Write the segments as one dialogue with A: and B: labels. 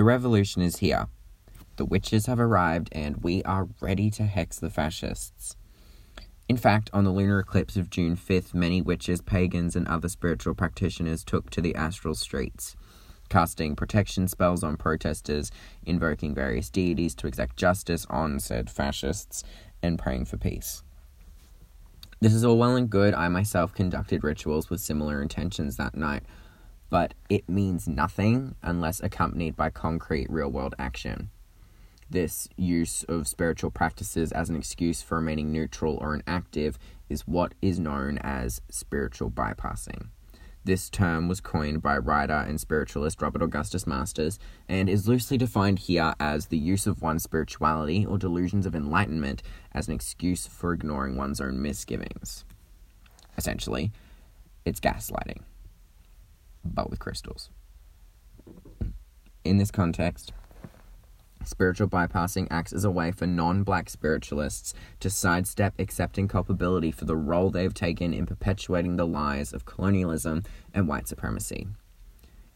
A: The revolution is here. The witches have arrived, and we are ready to hex the fascists. In fact, on the lunar eclipse of June 5th, many witches, pagans, and other spiritual practitioners took to the astral streets, casting protection spells on protesters, invoking various deities to exact justice on said fascists, and praying for peace. This is all well and good. I myself conducted rituals with similar intentions that night, but it means nothing unless accompanied by concrete real world action. This use of spiritual practices as an excuse for remaining neutral or inactive is what is known as spiritual bypassing. This term was coined by writer and spiritualist Robert Augustus Masters and is loosely defined here as the use of one's spirituality or delusions of enlightenment as an excuse for ignoring one's own misgivings. Essentially, it's gaslighting, but with crystals. In this context, Spiritual bypassing acts as a way for non black spiritualists to sidestep accepting culpability for the role they've taken in perpetuating the lies of colonialism and white supremacy.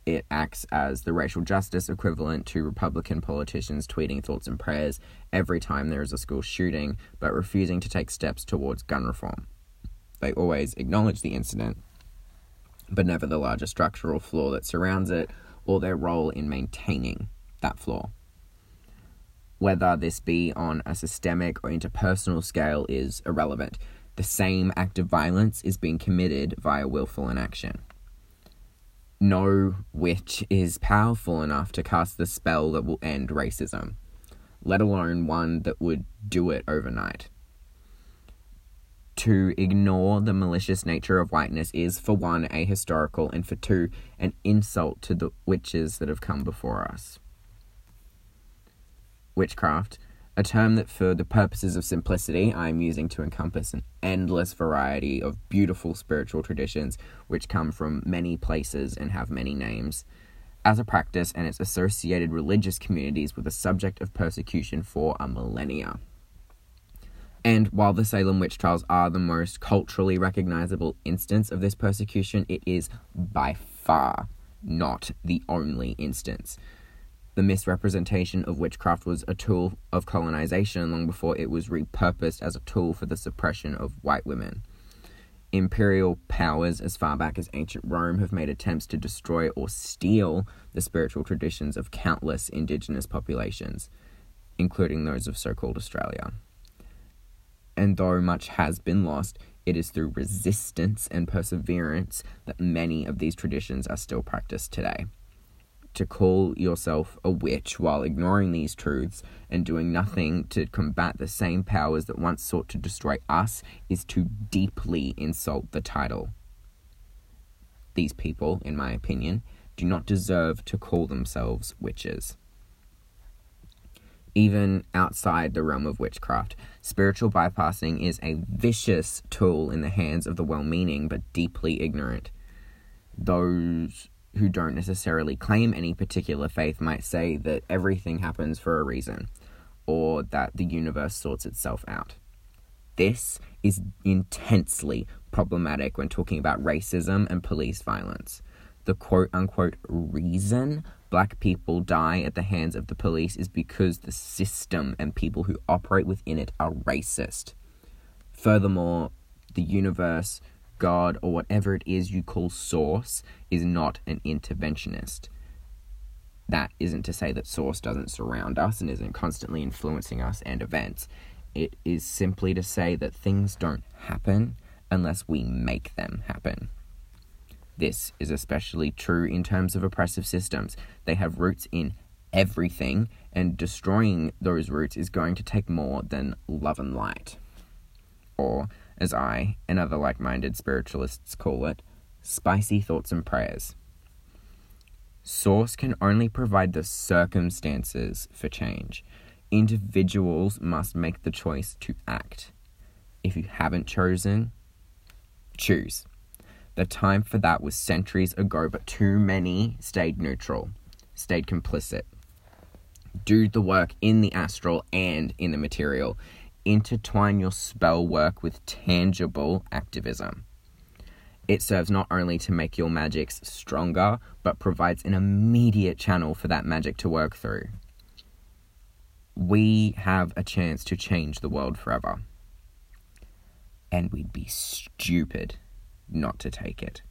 A: It acts as the racial justice equivalent to Republican politicians tweeting thoughts and prayers every time there is a school shooting, but refusing to take steps towards gun reform. They always acknowledge the incident, but never the larger structural flaw that surrounds it or their role in maintaining that flaw whether this be on a systemic or interpersonal scale is irrelevant. The same act of violence is being committed via willful inaction. No witch is powerful enough to cast the spell that will end racism, let alone one that would do it overnight. To ignore the malicious nature of whiteness is, for one, ahistorical, and for two, an insult to the witches that have come before us witchcraft, a term that, for the purposes of simplicity, I am using to encompass an endless variety of beautiful spiritual traditions which come from many places and have many names, as a practice and its associated religious communities were the subject of persecution for a millennia. And while the Salem witch trials are the most culturally recognizable instance of this persecution, it is by far not the only instance the misrepresentation of witchcraft was a tool of colonization long before it was repurposed as a tool for the suppression of white women. Imperial powers as far back as ancient Rome have made attempts to destroy or steal the spiritual traditions of countless indigenous populations, including those of so called Australia. And though much has been lost, it is through resistance and perseverance that many of these traditions are still practiced today to call yourself a witch while ignoring these truths and doing nothing to combat the same powers that once sought to destroy us is to deeply insult the title. These people, in my opinion, do not deserve to call themselves witches. Even outside the realm of witchcraft, spiritual bypassing is a vicious tool in the hands of the well meaning but deeply ignorant. Those who don't necessarily claim any particular faith might say that everything happens for a reason, or that the universe sorts itself out. This is intensely problematic when talking about racism and police violence. The quote unquote reason black people die at the hands of the police is because the system and people who operate within it are racist. Furthermore, the universe God, or whatever it is you call Source, is not an interventionist. That isn't to say that Source doesn't surround us and isn't constantly influencing us and events. It is simply to say that things don't happen unless we make them happen. This is especially true in terms of oppressive systems. They have roots in everything, and destroying those roots is going to take more than love and light. Or, as I and other like minded spiritualists call it, spicy thoughts and prayers. Source can only provide the circumstances for change. Individuals must make the choice to act. If you haven't chosen, choose. The time for that was centuries ago, but too many stayed neutral, stayed complicit. Do the work in the astral and in the material intertwine your spell work with tangible activism. It serves not only to make your magics stronger, but provides an immediate channel for that magic to work through. We have a chance to change the world forever. And we'd be stupid not to take it.